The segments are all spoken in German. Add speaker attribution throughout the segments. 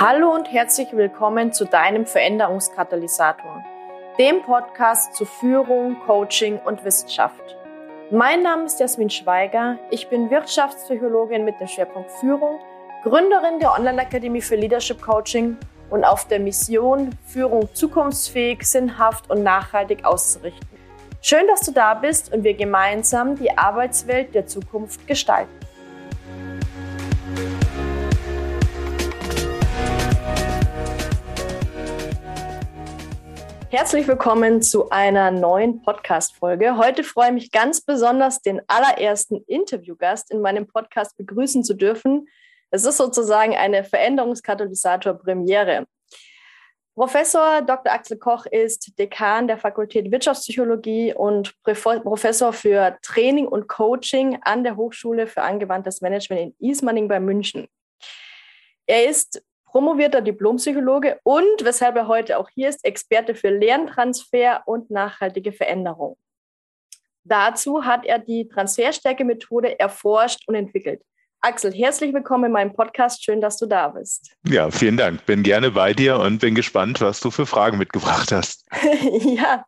Speaker 1: Hallo und herzlich willkommen zu deinem Veränderungskatalysator, dem Podcast zu Führung, Coaching und Wissenschaft. Mein Name ist Jasmin Schweiger, ich bin Wirtschaftspsychologin mit dem Schwerpunkt Führung, Gründerin der Online-Akademie für Leadership Coaching und auf der Mission, Führung zukunftsfähig, sinnhaft und nachhaltig auszurichten. Schön, dass du da bist und wir gemeinsam die Arbeitswelt der Zukunft gestalten. Herzlich willkommen zu einer neuen Podcast-Folge. Heute freue ich mich ganz besonders, den allerersten Interviewgast in meinem Podcast begrüßen zu dürfen. Es ist sozusagen eine Veränderungskatalysator-Premiere. Professor Dr. Axel Koch ist Dekan der Fakultät Wirtschaftspsychologie und Professor für Training und Coaching an der Hochschule für angewandtes Management in Ismaning bei München. Er ist promovierter Diplompsychologe und, weshalb er heute auch hier ist, Experte für Lerntransfer und nachhaltige Veränderung. Dazu hat er die Transferstärke-Methode erforscht und entwickelt. Axel, herzlich willkommen in meinem Podcast. Schön, dass du da bist.
Speaker 2: Ja, vielen Dank. Bin gerne bei dir und bin gespannt, was du für Fragen mitgebracht hast.
Speaker 1: ja,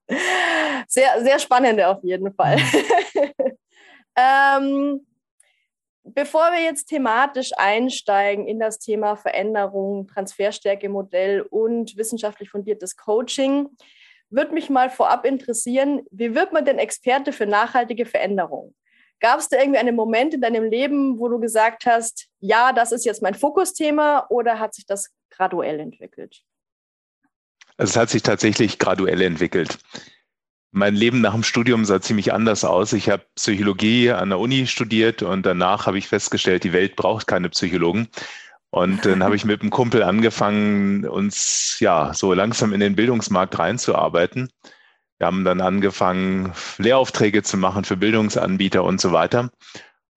Speaker 1: sehr, sehr spannende auf jeden Fall. ähm, bevor wir jetzt thematisch einsteigen in das Thema Veränderung, Transferstärke-Modell und wissenschaftlich fundiertes Coaching, würde mich mal vorab interessieren, wie wird man denn Experte für nachhaltige Veränderung? Gab es da irgendwie einen Moment in deinem Leben, wo du gesagt hast, ja, das ist jetzt mein Fokusthema oder hat sich das graduell entwickelt?
Speaker 2: Also es hat sich tatsächlich graduell entwickelt. Mein Leben nach dem Studium sah ziemlich anders aus. Ich habe Psychologie an der Uni studiert und danach habe ich festgestellt, die Welt braucht keine Psychologen. Und dann habe ich mit einem Kumpel angefangen, uns ja so langsam in den Bildungsmarkt reinzuarbeiten. Wir haben dann angefangen, Lehraufträge zu machen für Bildungsanbieter und so weiter.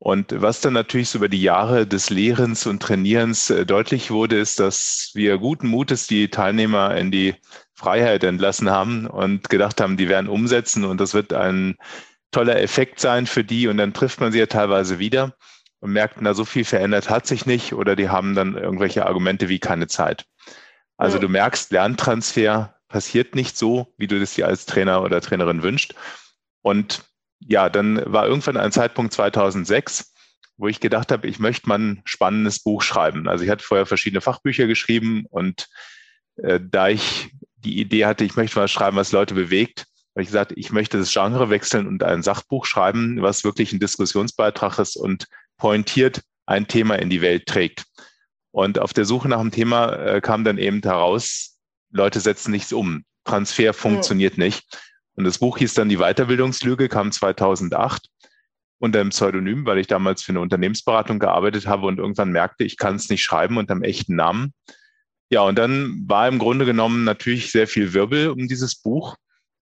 Speaker 2: Und was dann natürlich so über die Jahre des Lehrens und Trainierens äh, deutlich wurde, ist, dass wir guten Mutes die Teilnehmer in die Freiheit entlassen haben und gedacht haben, die werden umsetzen und das wird ein toller Effekt sein für die. Und dann trifft man sie ja teilweise wieder und merkt, na, so viel verändert hat sich nicht oder die haben dann irgendwelche Argumente wie keine Zeit. Also du merkst, Lerntransfer passiert nicht so, wie du das dir als Trainer oder Trainerin wünscht. Und ja, dann war irgendwann ein Zeitpunkt 2006, wo ich gedacht habe, ich möchte mal ein spannendes Buch schreiben. Also ich hatte vorher verschiedene Fachbücher geschrieben und äh, da ich die Idee hatte, ich möchte mal schreiben, was Leute bewegt, habe ich gesagt, ich möchte das Genre wechseln und ein Sachbuch schreiben, was wirklich ein Diskussionsbeitrag ist und pointiert ein Thema in die Welt trägt. Und auf der Suche nach dem Thema äh, kam dann eben heraus, Leute setzen nichts um. Transfer funktioniert mhm. nicht. Und das Buch hieß dann Die Weiterbildungslüge, kam 2008 unter einem Pseudonym, weil ich damals für eine Unternehmensberatung gearbeitet habe und irgendwann merkte, ich kann es nicht schreiben unter einem echten Namen. Ja, und dann war im Grunde genommen natürlich sehr viel Wirbel um dieses Buch.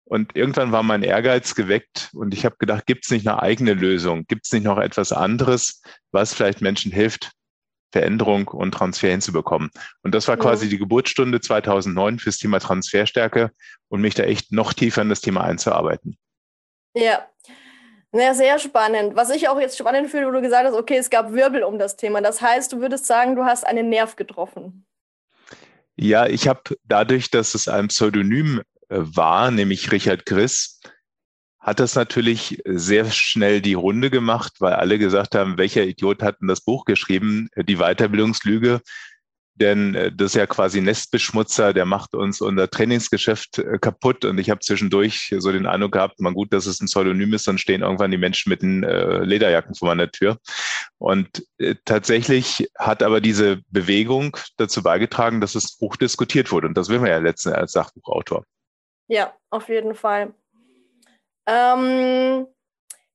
Speaker 2: Und irgendwann war mein Ehrgeiz geweckt und ich habe gedacht, gibt es nicht eine eigene Lösung? Gibt es nicht noch etwas anderes, was vielleicht Menschen hilft, Veränderung und Transfer hinzubekommen. Und das war ja. quasi die Geburtsstunde 2009 fürs Thema Transferstärke und mich da echt noch tiefer in das Thema einzuarbeiten.
Speaker 1: Ja. Ja, sehr spannend. Was ich auch jetzt spannend finde, wo du gesagt hast, okay, es gab Wirbel um das Thema. Das heißt, du würdest sagen, du hast einen Nerv getroffen.
Speaker 2: Ja, ich habe dadurch, dass es ein Pseudonym äh, war, nämlich Richard Griss, hat das natürlich sehr schnell die Runde gemacht, weil alle gesagt haben, welcher Idiot hat denn das Buch geschrieben, die Weiterbildungslüge? Denn äh, das ist ja quasi Nestbeschmutzer, der macht uns unser Trainingsgeschäft äh, kaputt. Und ich habe zwischendurch so den Eindruck gehabt, man gut, dass es ein Pseudonym ist, dann stehen irgendwann die Menschen mit den äh, Lederjacken vor meiner Tür. Und tatsächlich hat aber diese Bewegung dazu beigetragen, dass das Buch diskutiert wurde. Und das will man ja letztens als Sachbuchautor.
Speaker 1: Ja, auf jeden Fall. Ähm,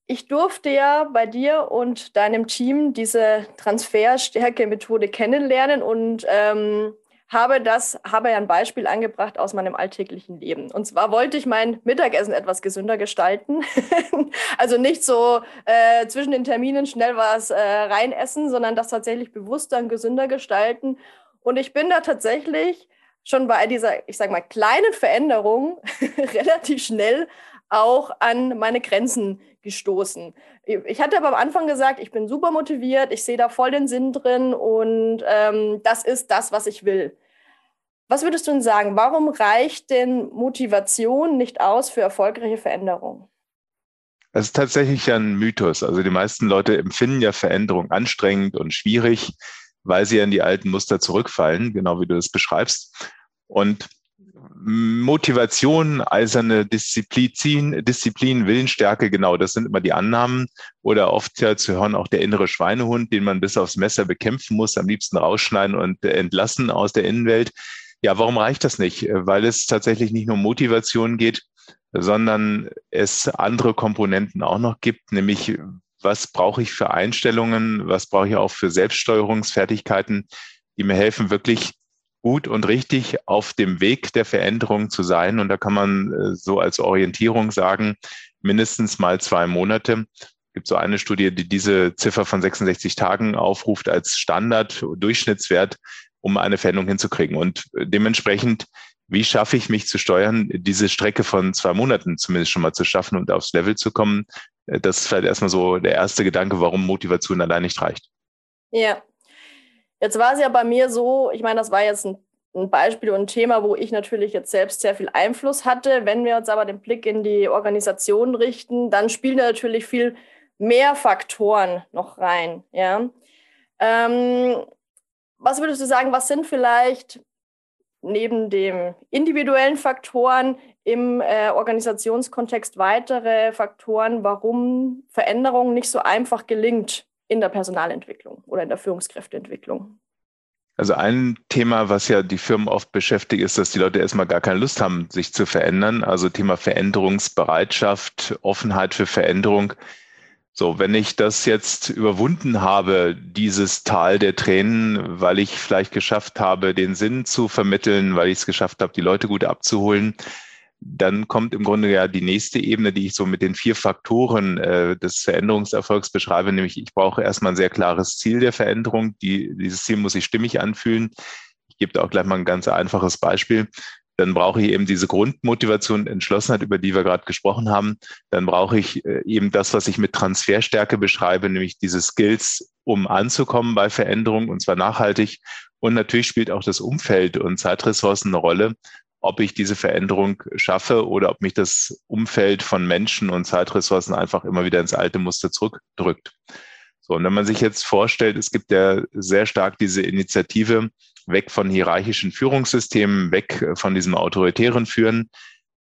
Speaker 1: ich durfte ja bei dir und deinem Team diese Transferstärke-Methode kennenlernen und ähm, habe das, habe ja ein Beispiel angebracht aus meinem alltäglichen Leben. Und zwar wollte ich mein Mittagessen etwas gesünder gestalten. also nicht so äh, zwischen den Terminen schnell was äh, reinessen, sondern das tatsächlich bewusster und gesünder gestalten. Und ich bin da tatsächlich schon bei dieser, ich sage mal, kleinen Veränderung relativ schnell auch an meine Grenzen gestoßen. Ich hatte aber am Anfang gesagt, ich bin super motiviert, ich sehe da voll den Sinn drin und ähm, das ist das, was ich will. Was würdest du denn sagen? Warum reicht denn Motivation nicht aus für erfolgreiche Veränderungen?
Speaker 2: Das ist tatsächlich ein Mythos. Also die meisten Leute empfinden ja Veränderung anstrengend und schwierig, weil sie in die alten Muster zurückfallen, genau wie du es beschreibst. Und Motivation, eiserne Disziplin, Disziplin, Willensstärke, genau, das sind immer die Annahmen. Oder oft ja zu hören auch der innere Schweinehund, den man bis aufs Messer bekämpfen muss, am liebsten rausschneiden und entlassen aus der Innenwelt. Ja, warum reicht das nicht? Weil es tatsächlich nicht nur um Motivation geht, sondern es andere Komponenten auch noch gibt, nämlich was brauche ich für Einstellungen, was brauche ich auch für Selbststeuerungsfertigkeiten, die mir helfen, wirklich gut und richtig auf dem Weg der Veränderung zu sein. Und da kann man äh, so als Orientierung sagen, mindestens mal zwei Monate. Es gibt so eine Studie, die diese Ziffer von 66 Tagen aufruft als Standard, Durchschnittswert, um eine Veränderung hinzukriegen. Und äh, dementsprechend, wie schaffe ich mich zu steuern, diese Strecke von zwei Monaten zumindest schon mal zu schaffen und aufs Level zu kommen? Äh, das ist vielleicht erstmal so der erste Gedanke, warum Motivation allein nicht reicht.
Speaker 1: Ja, Jetzt war es ja bei mir so, ich meine, das war jetzt ein, ein, Beispiel und ein Thema, wo ich natürlich jetzt selbst sehr viel Einfluss hatte. Wenn wir uns aber den Blick in die Organisation richten, dann spielen natürlich viel mehr Faktoren noch rein. Ja? Ähm, was würdest du sagen, was sind vielleicht neben den individuellen Faktoren im äh, Organisationskontext weitere Faktoren, warum Veränderung nicht so einfach gelingt in der Personalentwicklung oder in der Führungskräfteentwicklung?
Speaker 2: Also ein Thema, was ja die Firmen oft beschäftigt, ist, dass die Leute erstmal gar keine Lust haben, sich zu verändern. Also Thema Veränderungsbereitschaft, Offenheit für Veränderung. So, wenn ich das jetzt überwunden habe, dieses Tal der Tränen, weil ich vielleicht geschafft habe, den Sinn zu vermitteln, weil ich es geschafft habe, die Leute gut abzuholen, dann kommt im Grunde ja die nächste Ebene, die ich so mit den vier Faktoren äh, des Veränderungserfolgs beschreibe, nämlich ich brauche erstmal ein sehr klares Ziel der Veränderung. Die, dieses Ziel muss sich stimmig anfühlen. Ich gebe da auch gleich mal ein ganz einfaches Beispiel. Dann brauche ich eben diese Grundmotivation, Entschlossenheit, über die wir gerade gesprochen haben. Dann brauche ich äh, eben das, was ich mit Transferstärke beschreibe, nämlich diese Skills, um anzukommen bei Veränderungen und zwar nachhaltig. Und natürlich spielt auch das Umfeld und Zeitressourcen eine Rolle ob ich diese Veränderung schaffe oder ob mich das Umfeld von Menschen und Zeitressourcen einfach immer wieder ins alte Muster zurückdrückt. So, und wenn man sich jetzt vorstellt, es gibt ja sehr stark diese Initiative weg von hierarchischen Führungssystemen, weg von diesem autoritären Führen,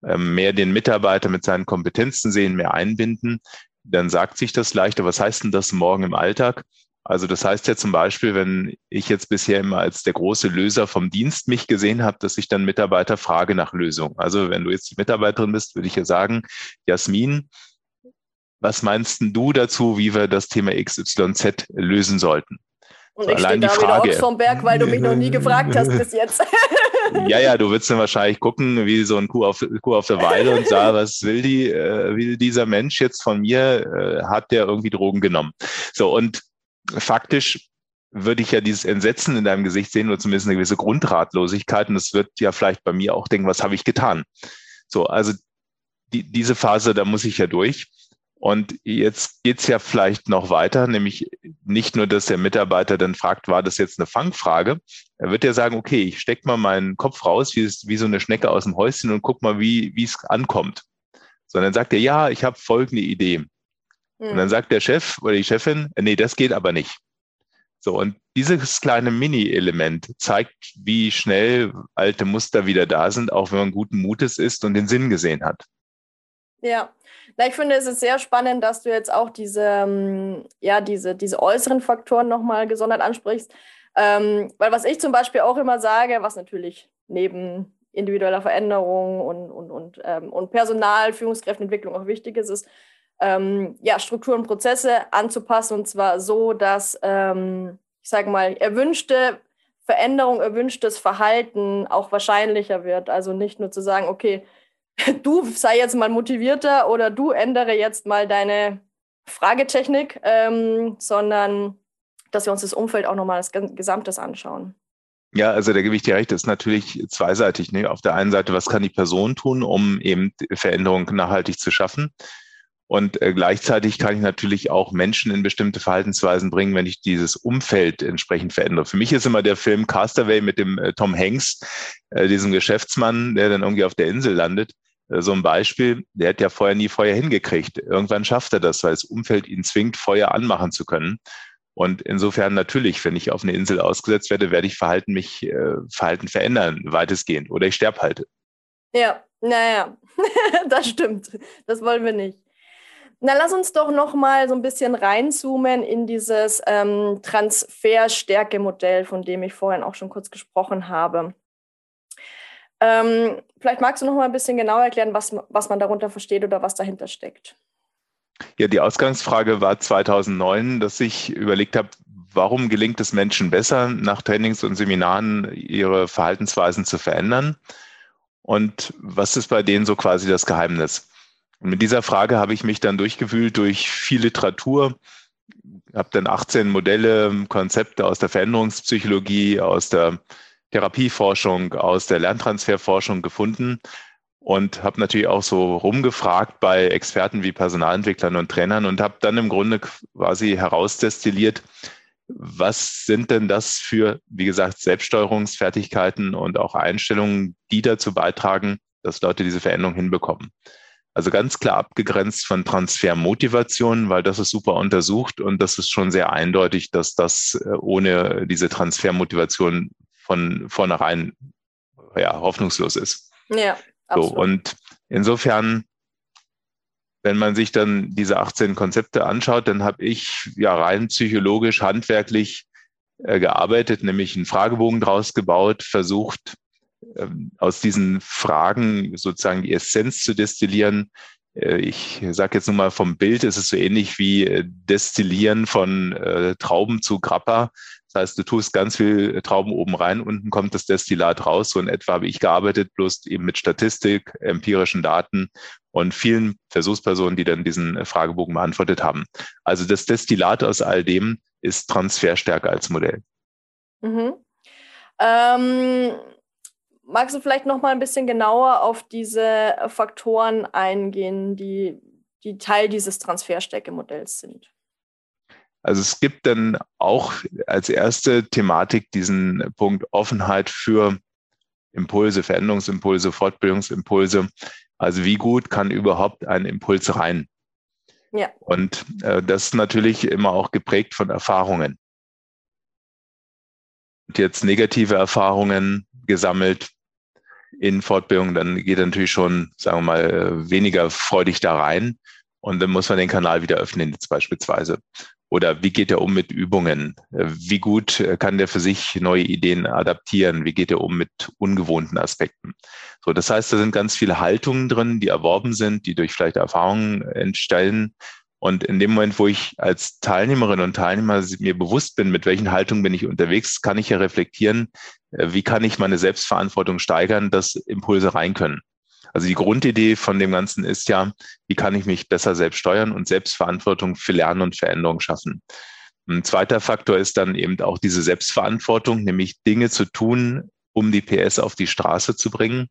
Speaker 2: ähm, mehr den Mitarbeiter mit seinen Kompetenzen sehen, mehr einbinden, dann sagt sich das leichter. Was heißt denn das morgen im Alltag? Also das heißt ja zum Beispiel, wenn ich jetzt bisher immer als der große Löser vom Dienst mich gesehen habe, dass ich dann Mitarbeiter frage nach Lösung. Also wenn du jetzt die Mitarbeiterin bist, würde ich ja sagen, Jasmin, was meinst du dazu, wie wir das Thema XYZ lösen sollten?
Speaker 1: Und so, ich stehe da Frage, wieder vom Berg, weil du mich noch nie gefragt hast bis jetzt.
Speaker 2: ja, ja, du würdest dann wahrscheinlich gucken, wie so ein Kuh auf, Kuh auf der Weide und sagen, was will die, äh, will dieser Mensch jetzt von mir? Äh, hat der irgendwie Drogen genommen? So, und faktisch würde ich ja dieses Entsetzen in deinem Gesicht sehen oder zumindest eine gewisse Grundratlosigkeit. Und das wird ja vielleicht bei mir auch denken, was habe ich getan? So, also die, diese Phase, da muss ich ja durch. Und jetzt geht's ja vielleicht noch weiter, nämlich nicht nur, dass der Mitarbeiter dann fragt, war das jetzt eine Fangfrage? Er wird ja sagen, okay, ich steck mal meinen Kopf raus, wie, wie so eine Schnecke aus dem Häuschen und guck mal, wie es ankommt. Sondern sagt er, ja, ich habe folgende Idee. Mhm. Und dann hm. sagt der Chef oder die Chefin, äh, nee, das geht aber nicht. So, und dieses kleine Mini-Element zeigt, wie schnell alte Muster wieder da sind, auch wenn man guten Mutes ist und den Sinn gesehen hat.
Speaker 1: Ja, Na, ich finde es ist sehr spannend, dass du jetzt auch diese, ähm, ja, diese, diese äußeren Faktoren nochmal gesondert ansprichst. Ähm, weil was ich zum Beispiel auch immer sage, was natürlich neben individueller Veränderung und, und, und, ähm, und Personal, Führungskräfteentwicklung auch wichtig ist, ist, ähm, ja, Strukturen und Prozesse anzupassen und zwar so, dass, ähm, ich sage mal, erwünschte Veränderung, erwünschtes Verhalten auch wahrscheinlicher wird. Also nicht nur zu sagen, okay, du sei jetzt mal motivierter oder du ändere jetzt mal deine Fragetechnik, ähm, sondern dass wir uns das Umfeld auch nochmal als Gesamtes anschauen.
Speaker 2: Ja, also da gebe ich dir recht, das ist natürlich zweiseitig. Ne? Auf der einen Seite, was kann die Person tun, um eben Veränderung nachhaltig zu schaffen? Und äh, gleichzeitig kann ich natürlich auch Menschen in bestimmte Verhaltensweisen bringen, wenn ich dieses Umfeld entsprechend verändere. Für mich ist immer der Film Castaway mit dem äh, Tom Hanks, äh, diesem Geschäftsmann, der dann irgendwie auf der Insel landet. Äh, so ein Beispiel, der hat ja vorher nie Feuer hingekriegt. Irgendwann schafft er das, weil das Umfeld ihn zwingt, Feuer anmachen zu können. Und insofern natürlich, wenn ich auf eine Insel ausgesetzt werde, werde ich Verhalten mich äh, Verhalten verändern, weitestgehend. Oder ich sterbe halt.
Speaker 1: Ja, naja, das stimmt. Das wollen wir nicht. Na, lass uns doch noch mal so ein bisschen reinzoomen in dieses ähm, Transferstärke-Modell, von dem ich vorhin auch schon kurz gesprochen habe. Ähm, vielleicht magst du noch mal ein bisschen genauer erklären, was, was man darunter versteht oder was dahinter steckt.
Speaker 2: Ja, die Ausgangsfrage war 2009, dass ich überlegt habe, warum gelingt es Menschen besser, nach Trainings und Seminaren ihre Verhaltensweisen zu verändern? Und was ist bei denen so quasi das Geheimnis? Und mit dieser Frage habe ich mich dann durchgewühlt durch viel Literatur, habe dann 18 Modelle, Konzepte aus der Veränderungspsychologie, aus der Therapieforschung, aus der Lerntransferforschung gefunden und habe natürlich auch so rumgefragt bei Experten wie Personalentwicklern und Trainern und habe dann im Grunde quasi herausdestilliert, was sind denn das für, wie gesagt, Selbststeuerungsfertigkeiten und auch Einstellungen, die dazu beitragen, dass Leute diese Veränderung hinbekommen. Also ganz klar abgegrenzt von Transfermotivation, weil das ist super untersucht und das ist schon sehr eindeutig, dass das äh, ohne diese Transfermotivation von vornherein ja, hoffnungslos ist.
Speaker 1: Ja.
Speaker 2: Absolut. So, und insofern, wenn man sich dann diese 18 Konzepte anschaut, dann habe ich ja rein psychologisch, handwerklich äh, gearbeitet, nämlich einen Fragebogen draus gebaut, versucht, aus diesen Fragen sozusagen die Essenz zu destillieren. Äh, ich sage jetzt nur mal vom Bild, es ist so ähnlich wie äh, Destillieren von äh, Trauben zu Grappa. Das heißt, du tust ganz viel Trauben oben rein, unten kommt das Destillat raus. So in etwa habe ich gearbeitet, bloß eben mit Statistik, empirischen Daten und vielen Versuchspersonen, die dann diesen Fragebogen beantwortet haben. Also das Destillat aus all dem ist Transferstärke als Modell.
Speaker 1: Mhm. Ähm Magst du vielleicht noch mal ein bisschen genauer auf diese Faktoren eingehen, die, die Teil dieses Transferstärke-Modells sind?
Speaker 2: Also es gibt dann auch als erste Thematik diesen Punkt Offenheit für Impulse, Veränderungsimpulse, Fortbildungsimpulse. Also wie gut kann überhaupt ein Impuls rein? Ja. Und äh, das ist natürlich immer auch geprägt von Erfahrungen. Und jetzt negative Erfahrungen gesammelt, in Fortbildung, dann geht er natürlich schon, sagen wir mal, weniger freudig da rein. Und dann muss man den Kanal wieder öffnen, jetzt beispielsweise. Oder wie geht er um mit Übungen? Wie gut kann der für sich neue Ideen adaptieren? Wie geht er um mit ungewohnten Aspekten? So, das heißt, da sind ganz viele Haltungen drin, die erworben sind, die durch vielleicht Erfahrungen entstellen und in dem Moment, wo ich als Teilnehmerin und Teilnehmer mir bewusst bin, mit welchen Haltungen bin ich unterwegs, kann ich ja reflektieren, äh, wie kann ich meine Selbstverantwortung steigern, dass Impulse rein können. Also die Grundidee von dem Ganzen ist ja, wie kann ich mich besser selbst steuern und Selbstverantwortung für Lernen und Veränderung schaffen. Ein zweiter Faktor ist dann eben auch diese Selbstverantwortung, nämlich Dinge zu tun, um die PS auf die Straße zu bringen.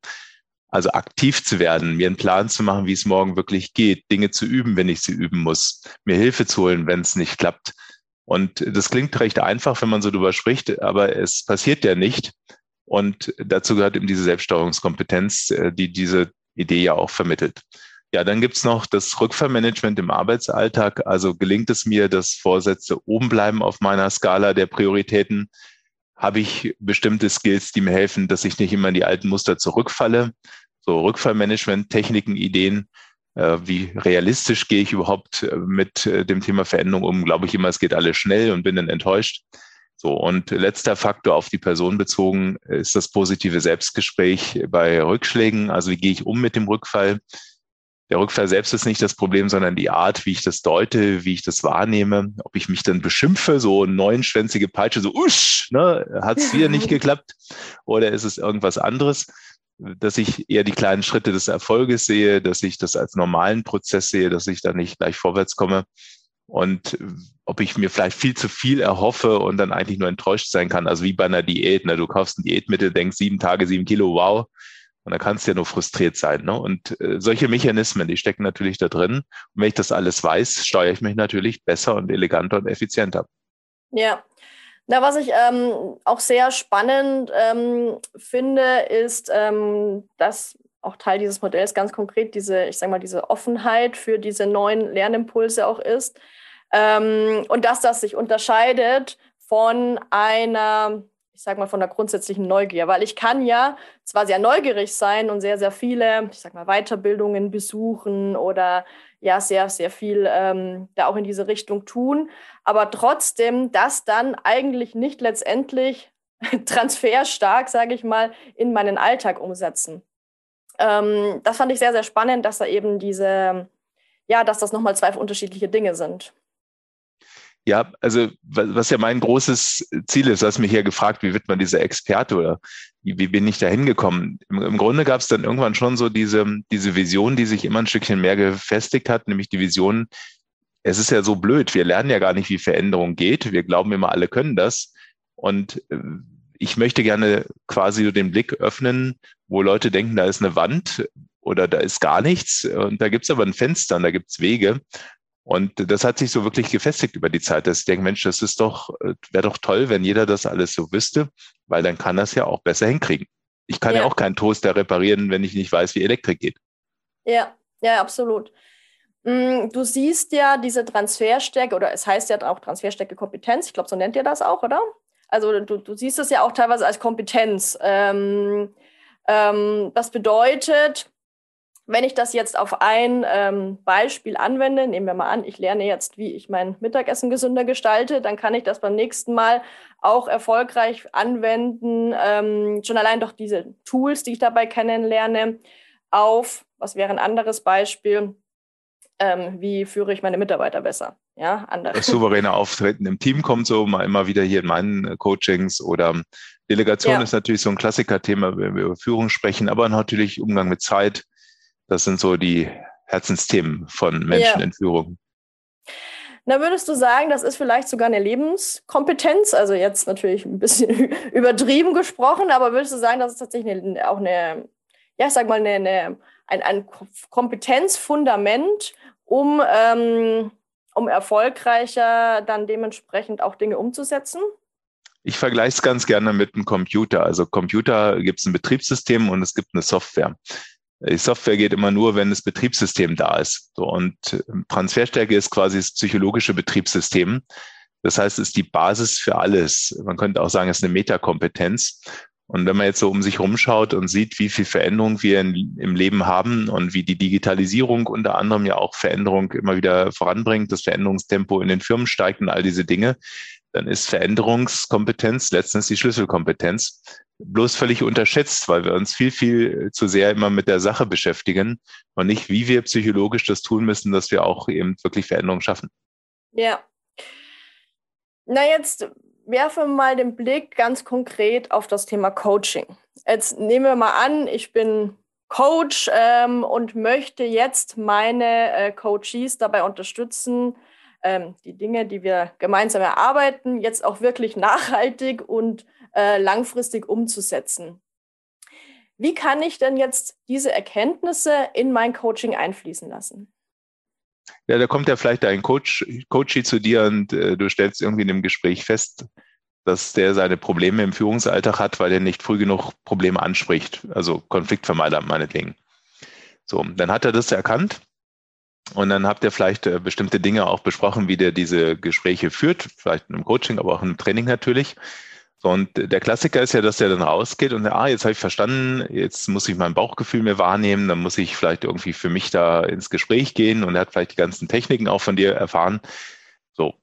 Speaker 2: Also aktiv zu werden, mir einen Plan zu machen, wie es morgen wirklich geht, Dinge zu üben, wenn ich sie üben muss, mir Hilfe zu holen, wenn es nicht klappt. Und das klingt recht einfach, wenn man so drüber spricht, aber es passiert ja nicht. Und dazu gehört eben diese Selbststeuerungskompetenz, äh, die diese Idee ja auch vermittelt. Ja, dann gibt's noch das Rückfallmanagement im Arbeitsalltag. Also gelingt es mir, dass Vorsätze oben bleiben auf meiner Skala der Prioritäten? Habe ich bestimmte Skills, die mir helfen, dass ich nicht immer in die alten Muster zurückfalle? so Rückfallmanagement, Techniken, Ideen. Äh, wie realistisch gehe ich überhaupt äh, mit äh, dem Thema Veränderung um? Glaube ich immer, es geht alles schnell und bin dann enttäuscht. So, und letzter Faktor auf die Person bezogen ist das positive Selbstgespräch bei Rückschlägen. Also wie gehe ich um mit dem Rückfall? Der Rückfall selbst ist nicht das Problem, sondern die Art, wie ich das deute, wie ich das wahrnehme, ob ich mich dann beschimpfe, so neunschwänzige Peitsche, so usch, ne, hat es wieder nicht geklappt, oder ist es irgendwas anderes? Dass ich eher die kleinen Schritte des Erfolges sehe, dass ich das als normalen Prozess sehe, dass ich da nicht gleich vorwärts komme. Und ob ich mir vielleicht viel zu viel erhoffe und dann eigentlich nur enttäuscht sein kann, also wie bei einer Diät. Ne? Du kaufst ein Diätmittel, denkst sieben Tage, sieben Kilo, wow. Und da kannst du ja nur frustriert sein. Ne? Und äh, solche Mechanismen, die stecken natürlich da drin. Und wenn ich das alles weiß, steuere ich mich natürlich besser und eleganter und effizienter.
Speaker 1: Ja. Na, was ich ähm, auch sehr spannend ähm, finde, ist, ähm, dass auch Teil dieses Modells ganz konkret diese, ich sage mal, diese Offenheit für diese neuen Lernimpulse auch ist. Ähm, und dass das sich unterscheidet von einer, ich sage mal, von der grundsätzlichen Neugier. Weil ich kann ja zwar sehr neugierig sein und sehr, sehr viele, ich sage mal, Weiterbildungen besuchen oder ja, sehr, sehr viel ähm, da auch in diese Richtung tun, aber trotzdem das dann eigentlich nicht letztendlich transferstark, sage ich mal, in meinen Alltag umsetzen ähm, das fand ich sehr, sehr spannend, dass da eben diese, ja, dass das nochmal zwei unterschiedliche Dinge sind.
Speaker 2: Ja, also was ja mein großes Ziel ist, du hast mich ja gefragt, wie wird man dieser Experte oder wie, wie bin ich da hingekommen? Im, Im, Grunde gab es dann irgendwann schon so diese, diese Vision, die sich immer ein Stückchen mehr gefestigt hat, nämlich die Vision, es ist ja so blöd, wir lernen ja gar nicht, wie Veränderung geht. Wir glauben immer, alle können das. Und äh, ich möchte gerne quasi den Blick öffnen, wo Leute denken, da ist eine Wand oder da ist gar nichts. Und da gibt es aber ein Fenster und da gibt es Wege. Und das hat sich so wirklich gefestigt über die Zeit, dass ich denke, Mensch, das ist doch, wäre doch toll, wenn jeder das alles so wüsste, weil dann kann das ja auch besser hinkriegen. Ich kann ja, ja auch keinen Toaster reparieren, wenn ich nicht weiß, wie Elektrik geht.
Speaker 1: Ja, ja, absolut. Mm, du siehst ja diese Transferstärke, oder es heißt ja auch Transferstärke Kompetenz, ich glaube, so nennt ihr das auch, oder? Also du, du siehst es ja auch teilweise als Kompetenz. Ähm, ähm, das bedeutet, wenn ich das jetzt auf ein ähm, Beispiel anwende, nehmen wir mal an, ich lerne jetzt, wie ich mein Mittagessen gesünder gestalte, dann kann ich das beim nächsten Mal auch erfolgreich anwenden, ähm, schon allein doch diese Tools, die ich dabei kennenlerne, auf, was wäre ein anderes Beispiel, ähm, wie führe ich meine Mitarbeiter besser. Ja,
Speaker 2: andere. Das souveräne Auftreten im Team kommt so mal immer wieder hier in meinen äh, Coachings oder Delegation ja. ist natürlich so ein Klassiker-Thema, wenn wir über Führung sprechen, aber natürlich Umgang mit Zeit. Das sind so die Herzensthemen von Menschen ja. in Führung.
Speaker 1: Na, würdest du sagen, das ist vielleicht sogar eine Lebenskompetenz? Also jetzt natürlich ein bisschen übertrieben gesprochen, aber würdest du sagen, das ist tatsächlich eine, auch eine, ja, ich sag mal, eine, eine, ein, ein Kompetenzfundament, um, ähm, um erfolgreicher dann dementsprechend auch Dinge umzusetzen?
Speaker 2: Ich vergleiche es ganz gerne mit einem Computer. Also Computer gibt es ein Betriebssystem und es gibt eine Software. Die Software geht immer nur, wenn das Betriebssystem da ist. So, und ähm, Transferstärke ist quasi das psychologische Betriebssystem. Das heißt, es ist die Basis für alles. Man könnte auch sagen, es ist eine Metakompetenz. Und wenn man jetzt so um sich rumschaut und sieht, wie viel Veränderung wir in, im Leben haben und wie die Digitalisierung unter anderem ja auch Veränderung immer wieder voranbringt, das Veränderungstempo in den Firmen steigt und all diese Dinge, dann ist Veränderungskompetenz letztens die Schlüsselkompetenz. Bloß völlig unterschätzt, weil wir uns viel, viel zu sehr immer mit der Sache beschäftigen und nicht, wie wir psychologisch das tun müssen, dass wir auch eben wirklich Veränderungen schaffen.
Speaker 1: Ja. Na, jetzt werfen wir mal den Blick ganz konkret auf das Thema Coaching. Jetzt nehmen wir mal an, ich bin Coach ähm, und möchte jetzt meine äh, Coaches dabei unterstützen, ähm, die Dinge, die wir gemeinsam erarbeiten, jetzt auch wirklich nachhaltig und äh, langfristig umzusetzen. Wie kann ich denn jetzt diese Erkenntnisse in mein Coaching einfließen lassen?
Speaker 2: Ja, da kommt ja vielleicht ein Coach, Coachie zu dir und äh, du stellst irgendwie in dem Gespräch fest, dass der seine Probleme im Führungsalltag hat, weil er nicht früh genug Probleme anspricht. Also Konfliktvermeider meinetwegen. So, dann hat er das erkannt und dann habt ihr vielleicht äh, bestimmte Dinge auch besprochen, wie der diese Gespräche führt, vielleicht einem Coaching, aber auch im Training natürlich. Und der Klassiker ist ja, dass der dann rausgeht und ah, jetzt habe ich verstanden, jetzt muss ich mein Bauchgefühl mehr wahrnehmen, dann muss ich vielleicht irgendwie für mich da ins Gespräch gehen und er hat vielleicht die ganzen Techniken auch von dir erfahren. So,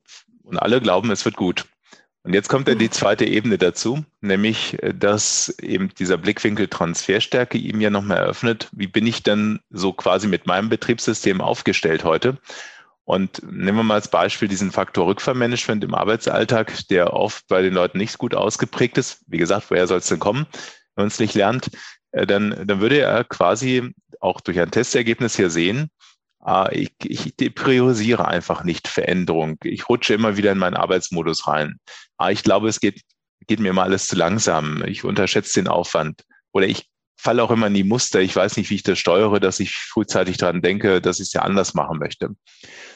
Speaker 2: und alle glauben, es wird gut. Und jetzt kommt dann die zweite Ebene dazu, nämlich, äh, dass eben dieser Blickwinkel Transferstärke ihm ja nochmal eröffnet, wie bin ich denn so quasi mit meinem Betriebssystem aufgestellt heute? Und nehmen wir mal als Beispiel diesen Faktor Rückfallmanagement im Arbeitsalltag, der oft bei den Leuten nicht gut ausgeprägt ist. Wie gesagt, woher soll es denn kommen, wenn man es nicht lernt? Äh, dann, dann würde er quasi auch durch ein Testergebnis hier sehen, ich, ich priorisiere einfach nicht Veränderung. Ich rutsche immer wieder in meinen Arbeitsmodus rein. Ah, ich glaube, es geht, geht mir mal alles zu langsam. Ich unterschätze den Aufwand. Oder ich falle auch immer in die Muster. Ich weiß nicht, wie ich das steuere, dass ich frühzeitig daran denke, dass ich es ja anders machen möchte.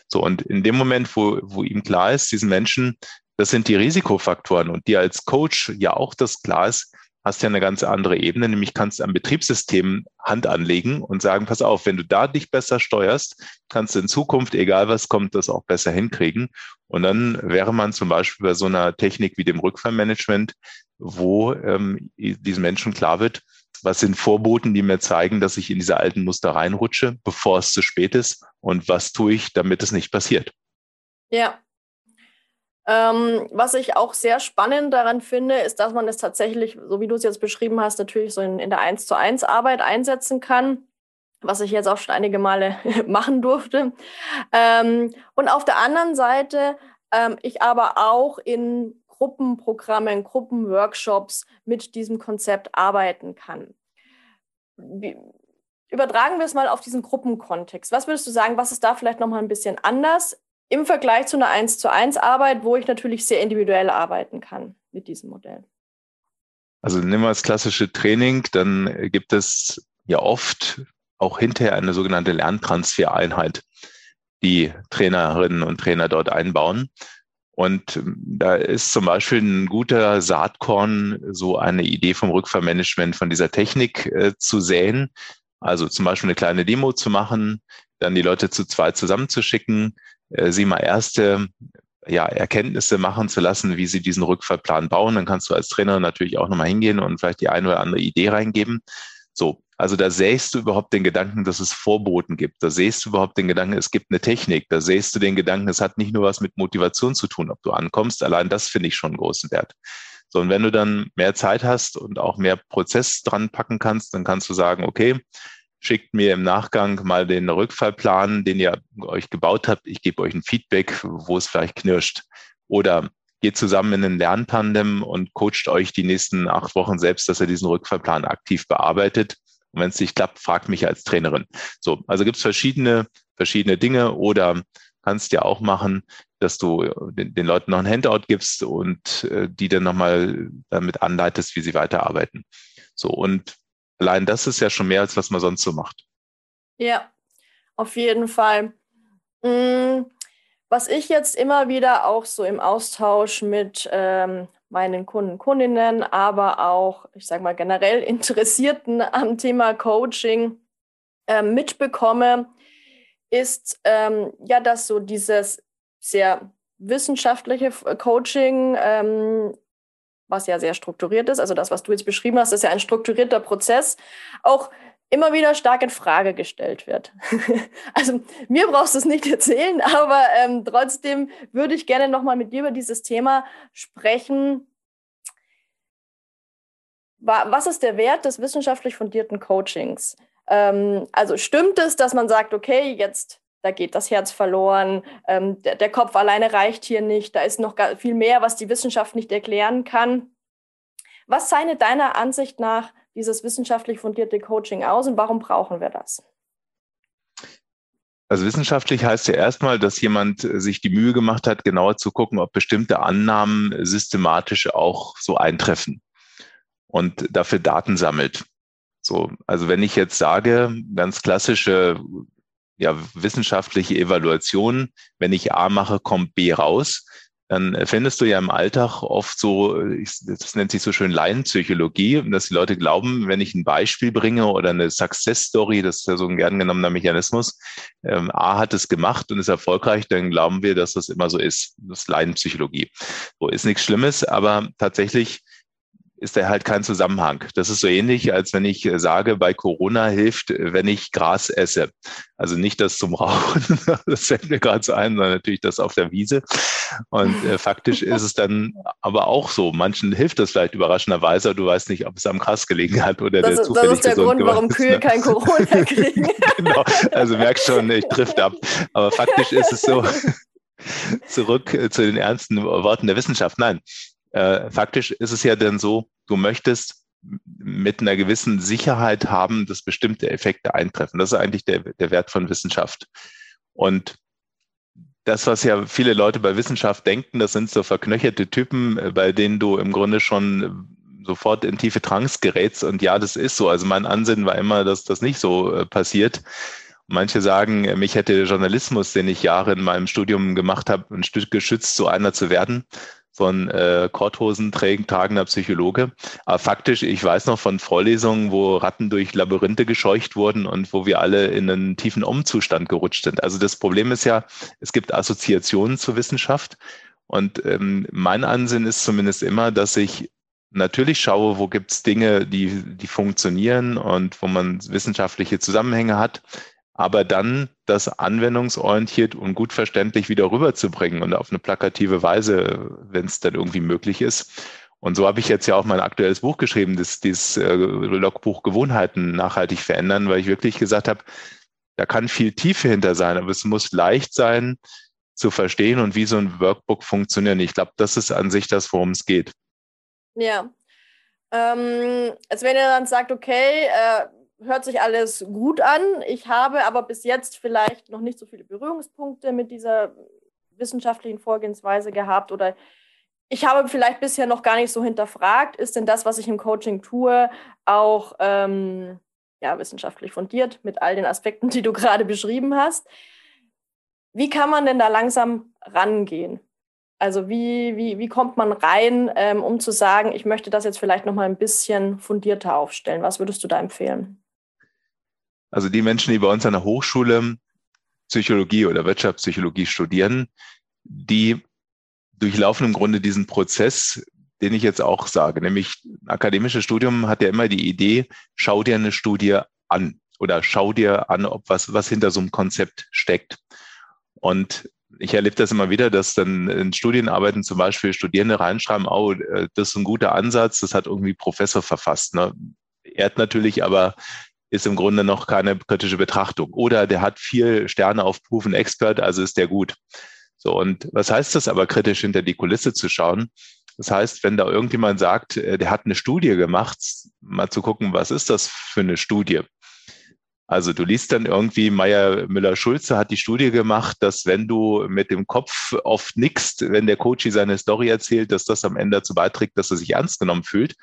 Speaker 2: So, und in dem Moment, wo, wo ihm klar ist, diesen Menschen, das sind die Risikofaktoren und dir als Coach ja auch das klar ist, hast du ja eine ganz andere Ebene, nämlich kannst du am Betriebssystem Hand anlegen und sagen, pass auf, wenn du da dich besser steuerst, kannst du in Zukunft, egal was kommt, das auch besser hinkriegen. Und dann wäre man zum Beispiel bei so einer Technik wie dem Rückfallmanagement, wo ähm, diesen Menschen klar wird, was sind Vorboten, die mir zeigen, dass ich in diese alten Muster reinrutsche, bevor es zu spät ist und was tue ich, damit es nicht passiert.
Speaker 1: Ja, ähm, was ich auch sehr spannend daran finde, ist, dass man es tatsächlich, so wie du es jetzt beschrieben hast, natürlich so in, in der 1 zu 1 Arbeit einsetzen kann, was ich jetzt auch schon einige Male machen durfte. Ähm, und auf der anderen Seite, ähm, ich aber auch in Gruppenprogrammen, Gruppenworkshops mit diesem Konzept arbeiten kann. Wie, übertragen wir es mal auf diesen Gruppenkontext. Was würdest du sagen, was ist da vielleicht nochmal ein bisschen anders? Im Vergleich zu einer 1 zu 1 Arbeit, wo ich natürlich sehr individuell arbeiten kann mit diesem Modell.
Speaker 2: Also nehmen wir das klassische Training, dann gibt es ja oft auch hinterher eine sogenannte Lerntransfereinheit, die Trainerinnen und Trainer dort einbauen. Und da ist zum Beispiel ein guter Saatkorn, so eine Idee vom Rückfahrmanagement von dieser Technik äh, zu säen. Also zum Beispiel eine kleine Demo zu machen, dann die Leute zu zweit zusammenzuschicken, sie mal erste ja, Erkenntnisse machen zu lassen, wie sie diesen Rückfahrplan bauen. Dann kannst du als Trainer natürlich auch nochmal hingehen und vielleicht die eine oder andere Idee reingeben. So, also da sähst du überhaupt den Gedanken, dass es Vorboten gibt. Da sähst du überhaupt den Gedanken, es gibt eine Technik. Da sähst du den Gedanken, es hat nicht nur was mit Motivation zu tun, ob du ankommst. Allein das finde ich schon einen großen Wert. So, und wenn du dann mehr Zeit hast und auch mehr Prozess dran packen kannst, dann kannst du sagen, okay, schickt mir im Nachgang mal den Rückfallplan, den ihr euch gebaut habt. Ich gebe euch ein Feedback, wo es vielleicht knirscht. Oder geht zusammen in einen Lerntandem und coacht euch die nächsten acht Wochen selbst, dass ihr diesen Rückfallplan aktiv bearbeitet. Und wenn es nicht klappt, fragt mich als Trainerin. So, also gibt es verschiedene, verschiedene Dinge oder kannst ja auch machen, dass du den, den, Leuten noch ein Handout gibst und äh, die dann nochmal damit anleitest, wie sie weiterarbeiten. So, und allein das ist ja schon mehr, als was man sonst so macht.
Speaker 1: Ja, auf jeden Fall. Mm, was ich jetzt immer wieder auch so im Austausch mit ähm, meinen Kunden, Kundinnen, aber auch, ich sage mal, generell Interessierten am Thema Coaching äh, mitbekomme, ist ähm, ja, dass so dieses sehr wissenschaftliche Coaching ähm, was ja sehr strukturiert ist, also das, was du jetzt beschrieben hast, ist ja ein strukturierter Prozess, auch immer wieder stark in Frage gestellt wird. also mir brauchst du es nicht erzählen, aber ähm, trotzdem würde ich gerne nochmal mit dir über dieses Thema sprechen. Was ist der Wert des wissenschaftlich fundierten Coachings? Ähm, also stimmt es, dass man sagt, okay, jetzt da geht das Herz verloren, ähm, der, der, Kopf alleine reicht hier nicht, da ist noch viel mehr, was die Wissenschaft nicht erklären kann. Was zeichnet deiner Ansicht nach dieses wissenschaftlich fundierte Coaching aus und warum brauchen wir das?
Speaker 2: Also wissenschaftlich heißt ja erstmal, dass jemand sich die Mühe gemacht hat, genauer zu gucken, ob bestimmte Annahmen systematisch auch so eintreffen und dafür Daten sammelt. So, also wenn ich jetzt sage, ganz klassische ja, wissenschaftliche Evaluation, wenn ich A mache, kommt B raus, dann findest du ja im Alltag oft so, das nennt sich so schön Laienpsychologie, dass die Leute glauben, wenn ich ein Beispiel bringe oder eine Success Story, das ist ja so ein gern genommener Mechanismus, ähm, A hat es gemacht und ist erfolgreich, dann glauben wir, dass das immer so ist. Das ist Laienpsychologie. So ist nichts Schlimmes, aber tatsächlich ist da halt kein Zusammenhang. Das ist so ähnlich, als wenn ich äh, sage, bei Corona hilft, äh, wenn ich Gras esse. Also nicht das zum Rauchen, das fällt mir gerade so ein, sondern natürlich das auf der Wiese. Und äh, faktisch ist es dann aber auch so. Manchen hilft das vielleicht überraschenderweise, aber du weißt nicht, ob es am Gras gelegen hat oder
Speaker 1: das
Speaker 2: der
Speaker 1: ist, zufällig Das ist der Grund, warum Kühe ne? kein Corona kriegen.
Speaker 2: genau, also merkst schon, ich trifft ab. Aber faktisch ist es so, zurück äh, zu den ernsten Worten der Wissenschaft. Nein, äh, faktisch ist es ja dann so, du möchtest mit einer gewissen Sicherheit haben, dass bestimmte Effekte eintreffen. Das ist eigentlich der, der Wert von Wissenschaft. Und das, was ja viele Leute bei Wissenschaft denken, das sind so verknöcherte Typen, äh, bei denen du im Grunde schon sofort in tiefe Trance gerätst. Und ja, das ist so. Also mein Ansinnen war immer, dass das nicht so äh, passiert. Manche sagen, äh, mich hätte Journalismus, den ich Jahre in meinem Studium gemacht habe, ein Stück geschützt, so einer zu werden von äh, Korthosen tragender Psychologe. Aber faktisch, ich weiß noch von Vorlesungen, wo Ratten durch Labyrinthe gescheucht wurden und wo wir alle in einen tiefen Umzustand gerutscht sind. Also das Problem ist ja, es gibt Assoziationen zur Wissenschaft. Und ähm, mein Ansinn ist zumindest immer, dass ich natürlich schaue, wo gibt es Dinge, die, die funktionieren und wo man wissenschaftliche Zusammenhänge hat aber dann das anwendungsorientiert und gut verständlich wieder rüberzubringen und auf eine plakative Weise, wenn es dann irgendwie möglich ist. Und so habe ich jetzt ja auch mein aktuelles Buch geschrieben, das, dieses äh, Logbuch Gewohnheiten nachhaltig verändern, weil ich wirklich gesagt habe, da kann viel Tiefe hinter sein, aber es muss leicht sein zu verstehen und wie so ein Workbook funktioniert. Ich glaube, das ist an sich das, worum es geht.
Speaker 1: Ja. Ähm, als wenn ihr dann sagt, okay, äh, hört sich alles gut an. Ich habe aber bis jetzt vielleicht noch nicht so viele Berührungspunkte mit dieser wissenschaftlichen Vorgehensweise gehabt oder ich habe vielleicht bisher noch gar nicht so hinterfragt, ist denn das, was ich im Coaching tue, auch ähm, ja, wissenschaftlich fundiert mit all den Aspekten, die du gerade beschrieben hast. Wie kann man denn da langsam rangehen? Also wie, wie, wie kommt man rein, ähm, um zu sagen, ich möchte das jetzt vielleicht noch mal ein bisschen fundierter aufstellen? Was würdest du da empfehlen?
Speaker 2: Also die Menschen, die bei uns an der Hochschule Psychologie oder Wirtschaftspsychologie studieren, die durchlaufen im Grunde diesen Prozess, den ich jetzt auch sage, nämlich ein akademisches Studium hat ja immer die Idee, schau dir eine Studie an oder schau dir an, ob was, was hinter so einem Konzept steckt. Und ich erlebe das immer wieder, dass dann in Studienarbeiten zum Beispiel Studierende reinschreiben, oh, äh, das ist ein guter Ansatz, das hat irgendwie Professor verfasst. Ne? Er hat natürlich aber ist im Grunde noch keine kritische Betrachtung. Oder der hat vier Sterne auf Proven Expert, also ist der gut. So, und was heißt das aber, kritisch hinter die Kulisse zu schauen? Das heißt, wenn da irgendjemand sagt, äh, der hat eine Studie gemacht, mal zu gucken, was ist das für eine Studie? Also du liest dann irgendwie, Meier Müller-Schulze hat die Studie gemacht, dass wenn du mit dem Kopf oft nickst, wenn der Coach seine Story erzählt, dass das am Ende dazu beiträgt, dass er sich ernst genommen fühlt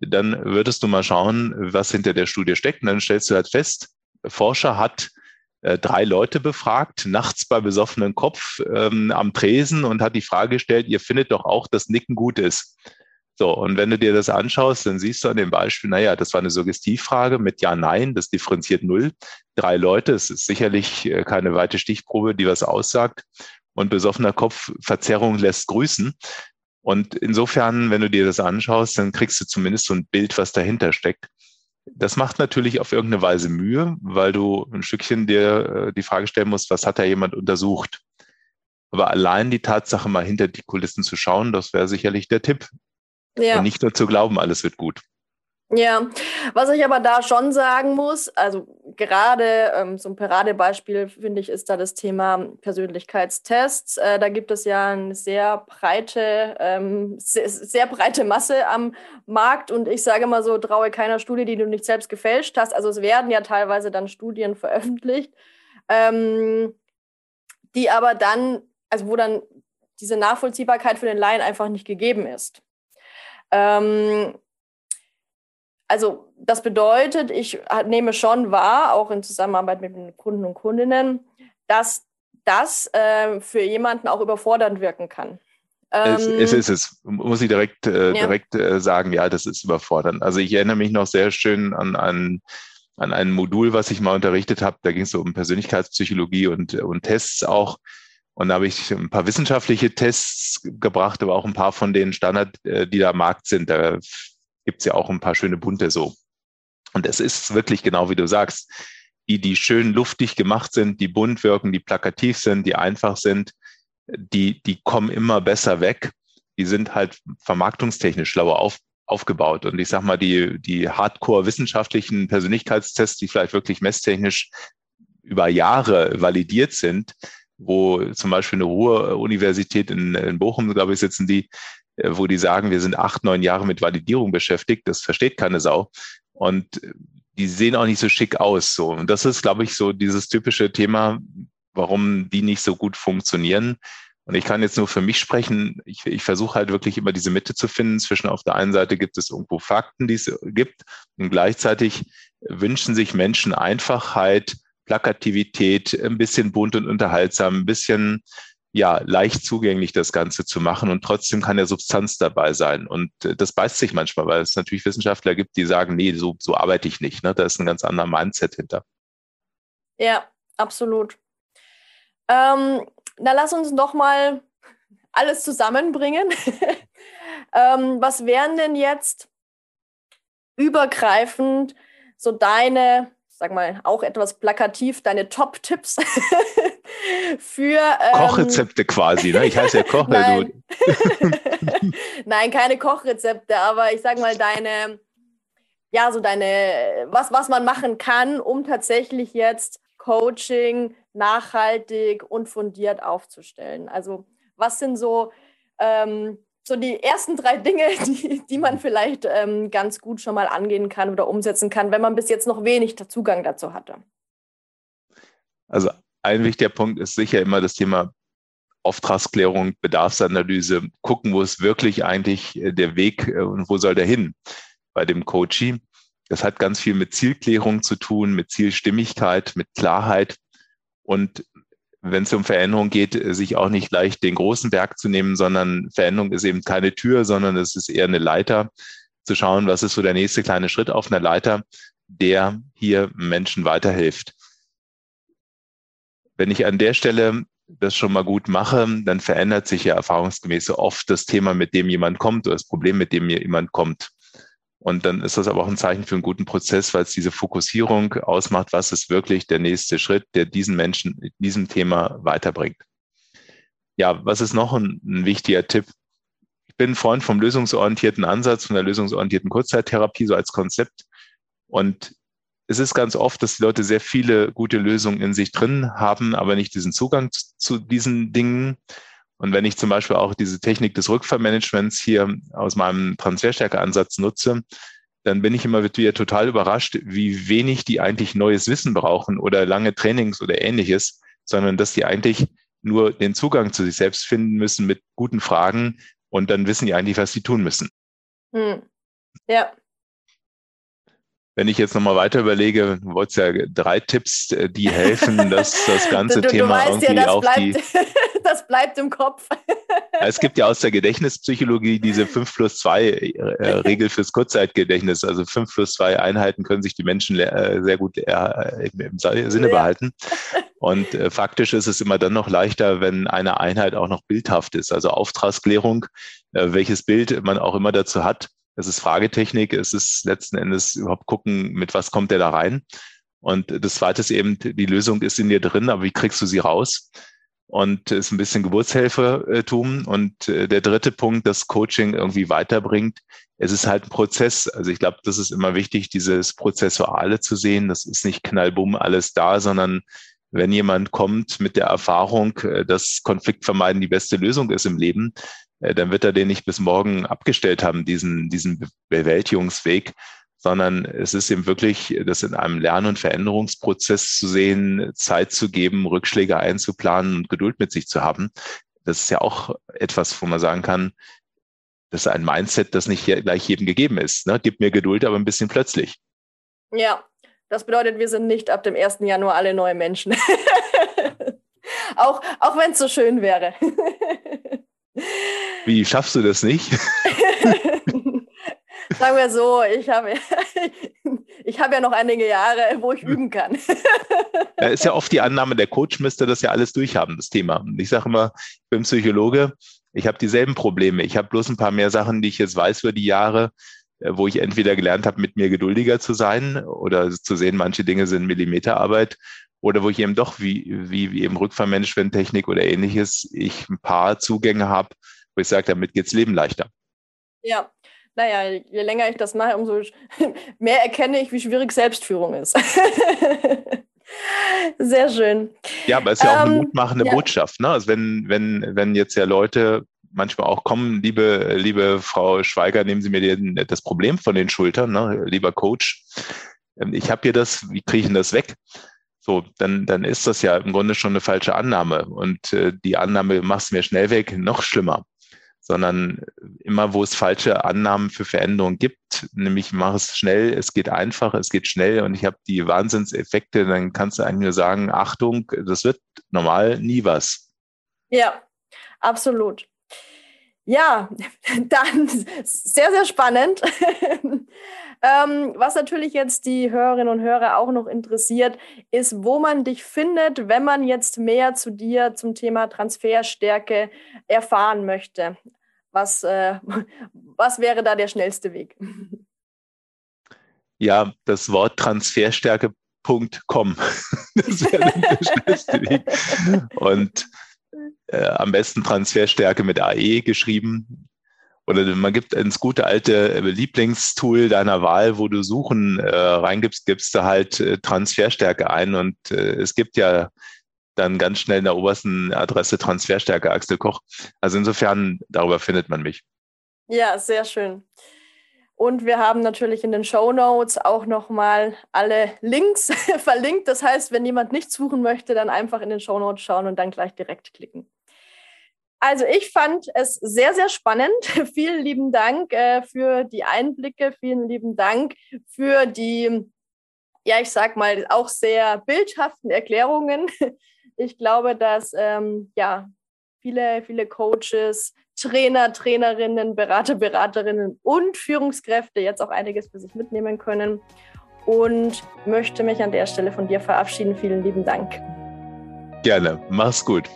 Speaker 2: dann würdest du mal schauen, was hinter der Studie steckt. Und dann stellst du halt fest, Forscher hat äh, drei Leute befragt, nachts bei besoffenem Kopf ähm, am Tresen und hat die Frage gestellt, ihr findet doch auch, dass Nicken gut ist. So, und wenn du dir das anschaust, dann siehst du an dem Beispiel, naja, das war eine Suggestivfrage mit Ja, Nein, das differenziert null. Drei Leute, es ist sicherlich äh, keine weite Stichprobe, die was aussagt. Und besoffener Kopf, Verzerrung lässt grüßen. Und insofern, wenn du dir das anschaust, dann kriegst du zumindest so ein Bild, was dahinter steckt. Das macht natürlich auf irgendeine Weise Mühe, weil du ein Stückchen dir äh, die Frage stellen musst, was hat da jemand untersucht? Aber allein die Tatsache, mal hinter die Kulissen zu schauen, das wäre sicherlich der Tipp. Ja. Und nicht nur zu glauben, alles wird gut.
Speaker 1: Ja, was ich aber da schon sagen muss, also gerade ähm, so ein Paradebeispiel, finde ich, ist da das Thema Persönlichkeitstests. Äh, da gibt es ja eine sehr breite, ähm, sehr, sehr, breite Masse am Markt und ich sage mal so, traue keiner Studie, die du nicht selbst gefälscht hast. Also es werden ja teilweise dann Studien veröffentlicht, ähm, die aber dann, also wo dann diese Nachvollziehbarkeit für den Laien einfach nicht gegeben ist. Ähm, also das bedeutet, ich nehme schon wahr, auch in Zusammenarbeit mit den Kunden und Kundinnen, dass das äh, für jemanden auch überfordernd wirken kann.
Speaker 2: Es, ähm, es, ist es, muss ich direkt, äh, ja. direkt äh, sagen, ja, das ist überfordernd. Also ich erinnere mich noch sehr schön an, an, an ein Modul, was ich mal unterrichtet habe. Da ging es so um Persönlichkeitspsychologie und, und Tests auch. Und da habe ich ein paar wissenschaftliche Tests gebracht, aber auch ein paar von den Standard, äh, die da am Markt sind. Da gibt es ja auch ein paar schöne bunte so. Und es ist wirklich genau wie du sagst, die, die schön luftig gemacht sind, die bunt wirken, die plakativ sind, die einfach sind, die, die kommen immer besser weg. Die sind halt vermarktungstechnisch schlauer auf, aufgebaut. Und ich sag mal, die, die hardcore-wissenschaftlichen Persönlichkeitstests, die vielleicht wirklich messtechnisch über Jahre validiert sind, wo zum Beispiel eine Ruhr-Universität in, in Bochum, glaube ich, sitzen die, wo die sagen, wir sind acht, neun Jahre mit Validierung beschäftigt. Das versteht keine Sau. Und die sehen auch nicht so schick aus. So. Und das ist, glaube ich, so dieses typische Thema, warum die nicht so gut funktionieren, Und ich kann jetzt nur für mich sprechen. Ich, ich versuche halt wirklich immer diese Mitte zu finden zwischen auf der einen Seite gibt es irgendwo Fakten, die es gibt und gleichzeitig wünschen sich Menschen Einfachheit, Plakativität, ein bisschen bunt und unterhaltsam, ein bisschen ja, leicht zugänglich das Ganze zu machen und trotzdem kann ja Substanz dabei sein. Und äh, das beißt sich manchmal, weil es natürlich Wissenschaftler gibt, die sagen, nee, so, so arbeite ich nicht. Ne? Da ist ein ganz anderer Mindset hinter.
Speaker 1: Ja, absolut. Ähm, na, lass uns doch mal alles zusammenbringen. ähm, was wären denn jetzt übergreifend so deine, sag mal, auch etwas plakativ, deine Top-Tipps für. Ähm,
Speaker 2: Kochrezepte quasi, ne? Ich heiße ja Koch.
Speaker 1: Nein. Nein, keine Kochrezepte, aber ich sag mal, deine, ja, so deine, was, was man machen kann, um tatsächlich jetzt Coaching nachhaltig und fundiert aufzustellen. Also, was sind so, ähm, so die ersten drei Dinge, die, die man vielleicht ähm, ganz gut schon mal angehen kann oder umsetzen kann, wenn man bis jetzt noch wenig Zugang dazu hatte?
Speaker 2: Also ein wichtiger Punkt ist sicher immer das Thema Auftragsklärung, Bedarfsanalyse, gucken, wo ist wirklich eigentlich äh, der Weg äh, und wo soll der hin bei dem Coaching. Das hat ganz viel mit Zielklärung zu tun, mit Zielstimmigkeit, mit Klarheit und wenn es um Veränderung geht, äh, sich auch nicht leicht den großen Berg zu nehmen, sondern Veränderung ist eben keine Tür, sondern es ist eher eine Leiter, zu schauen, was ist so der nächste kleine Schritt auf einer Leiter, der hier Menschen weiterhilft. Wenn ich an der Stelle das schon mal gut mache, dann verändert sich ja erfahrungsgemäß so oft das Thema, mit dem jemand kommt oder das Problem, mit dem jemand kommt. Und dann ist das aber auch ein Zeichen für einen guten Prozess, weil es diese Fokussierung ausmacht, was ist wirklich der nächste Schritt, der diesen Menschen in diesem Thema weiterbringt. Ja, was ist noch ein, ein wichtiger Tipp? Ich bin ein Freund vom lösungsorientierten Ansatz, von der lösungsorientierten Kurzzeittherapie so als Konzept. Und es ist ganz oft, dass die Leute sehr viele gute Lösungen in sich drin haben, aber nicht diesen Zugang zu, diesen Dingen. Und wenn ich zum Beispiel auch diese Technik des Rückfallmanagements hier aus meinem Transferstärkeansatz nutze, dann bin ich immer wieder total überrascht, wie wenig die eigentlich neues Wissen brauchen oder lange Trainings oder ähnliches, sondern dass die eigentlich nur den Zugang zu sich selbst finden müssen mit guten Fragen und dann wissen die eigentlich, was sie tun müssen. Hm.
Speaker 1: Ja,
Speaker 2: wenn ich jetzt nochmal weiter überlege, du wolltest ja drei Tipps, äh, die helfen, dass das ganze
Speaker 1: du, du
Speaker 2: Thema irgendwie
Speaker 1: ja,
Speaker 2: auch
Speaker 1: bleibt,
Speaker 2: die.
Speaker 1: das bleibt im Kopf.
Speaker 2: Es gibt ja aus der Gedächtnispsychologie diese 5 plus 2 äh, Regel fürs Kurzzeitgedächtnis. Also 5 plus 2 Einheiten können sich die Menschen äh, sehr gut im, Sinne ja. behalten. Und faktisch ist es immer dann noch leichter, wenn eine Einheit auch noch bildhaft ist. Also Auftragsklärung, welches Bild man auch immer dazu hat, es ist Fragetechnik, es ist letzten Endes überhaupt gucken, mit was kommt der da rein. Und das zweite ist eben, die Lösung ist in dir drin, aber wie kriegst du sie raus? Und ist ein bisschen Geburtshelfertum. Und äh, der dritte Punkt, das Coaching irgendwie weiterbringt, es ist halt ein Prozess. Also ich glaube, das ist immer wichtig, dieses Prozessuale zu sehen. Das ist nicht knallbumm alles da, sondern wenn jemand kommt mit der Erfahrung, äh, dass Konfliktvermeiden die beste Lösung ist im Leben, äh, dann wird er den nicht bis morgen abgestellt haben, diesen, diesen Bewältigungsweg, sondern es ist eben wirklich, das in einem Lern- und Veränderungsprozess zu sehen, Zeit zu geben, Rückschläge einzuplanen und Geduld mit sich zu haben. Das ist ja auch etwas, wo man sagen kann, das ist ein Mindset, das nicht gleich jedem gegeben ist. Ne? Gib mir Geduld, aber ein bisschen plötzlich.
Speaker 1: Ja, das bedeutet, wir sind nicht ab dem 1. Januar alle neue Menschen. auch auch wenn es so schön wäre.
Speaker 2: Wie schaffst du das nicht?
Speaker 1: Sagen wir so, ich habe ich hab ja noch einige Jahre, wo ich üben kann.
Speaker 2: Da ist ja oft die Annahme, der Coach müsste das ja alles durchhaben, das Thema. Und ich sage immer, ich bin Psychologe, ich habe dieselben Probleme. Ich habe bloß ein paar mehr Sachen, die ich jetzt weiß über die Jahre, äh, wo ich entweder gelernt habe, mit mir geduldiger zu sein oder zu sehen, manche Dinge sind Millimeterarbeit oder wo ich eben doch wie, wie, wie eben Rückfallmanagement-Technik oder ähnliches, ich ein paar Zugänge habe, wo ich sage, damit geht's Leben leichter.
Speaker 1: Ja, naja, je länger ich das mache, umso mehr erkenne ich, wie schwierig Selbstführung ist. Sehr schön.
Speaker 2: Ja, aber es ist ja auch eine ähm, mutmachende ja. Botschaft. Ne? Also wenn, wenn, wenn jetzt ja Leute manchmal auch kommen, liebe, liebe Frau Schweiger, nehmen Sie mir den, das Problem von den Schultern, ne? lieber Coach. Ähm, ich habe hier das, wie kriege ich denn das weg? So, dann, dann ist das ja im Grunde schon eine falsche Annahme. Und äh, die Annahme, machst mir schnell weg, noch schlimmer. Sondern immer, wo es falsche Annahmen für Veränderungen gibt, nämlich mach es schnell, es geht einfach, es geht schnell und ich habe die Wahnsinnseffekte, dann kannst du eigentlich nur sagen, Achtung, das wird normal nie was.
Speaker 1: Ja, absolut. Ja, dann sehr, sehr spannend. ähm, was natürlich jetzt die Hörerinnen und Hörer auch noch interessiert, ist, wo man dich findet, wenn man jetzt mehr zu dir zum Thema Transferstärke erfahren möchte. Was, äh, was wäre da der schnellste Weg?
Speaker 2: Ja, das Wort Transferstärke.com. das wäre der schnellste Weg. Und äh, am besten Transferstärke mit AE geschrieben. Oder man gibt ins gute alte äh, Lieblingstool deiner Wahl, wo du Suchen äh, reingibst, gibst du halt äh, Transferstärke ein. Und äh, es gibt ja dann ganz schnell in der obersten Adresse Transferstärke Axel Koch. Also insofern, darüber findet man mich.
Speaker 1: Ja, sehr schön. Und wir haben natürlich in den Show Notes auch nochmal alle Links verlinkt. Das heißt, wenn jemand nicht suchen möchte, dann einfach in den Show Notes schauen und dann gleich direkt klicken. Also ich fand es sehr, sehr spannend. vielen lieben Dank äh, für die Einblicke. Vielen lieben Dank für die, ja, ich sag mal, auch sehr bildhaften Erklärungen. Ich glaube, dass ähm, ja, viele, viele Coaches Trainer, Trainerinnen, Berater, Beraterinnen und Führungskräfte jetzt auch einiges für sich mitnehmen können. Und möchte mich an der Stelle von dir verabschieden. Vielen lieben Dank.
Speaker 2: Gerne. Mach's gut.